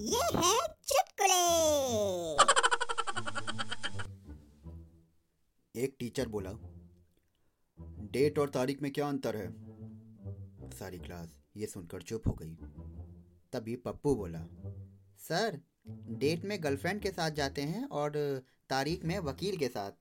ये है चुटकुले। एक टीचर बोला, डेट और तारीख में क्या अंतर है? सारी क्लास ये सुनकर चुप हो गई। तभी पप्पू बोला, सर, डेट में गर्लफ्रेंड के साथ जाते हैं और तारीख में वकील के साथ।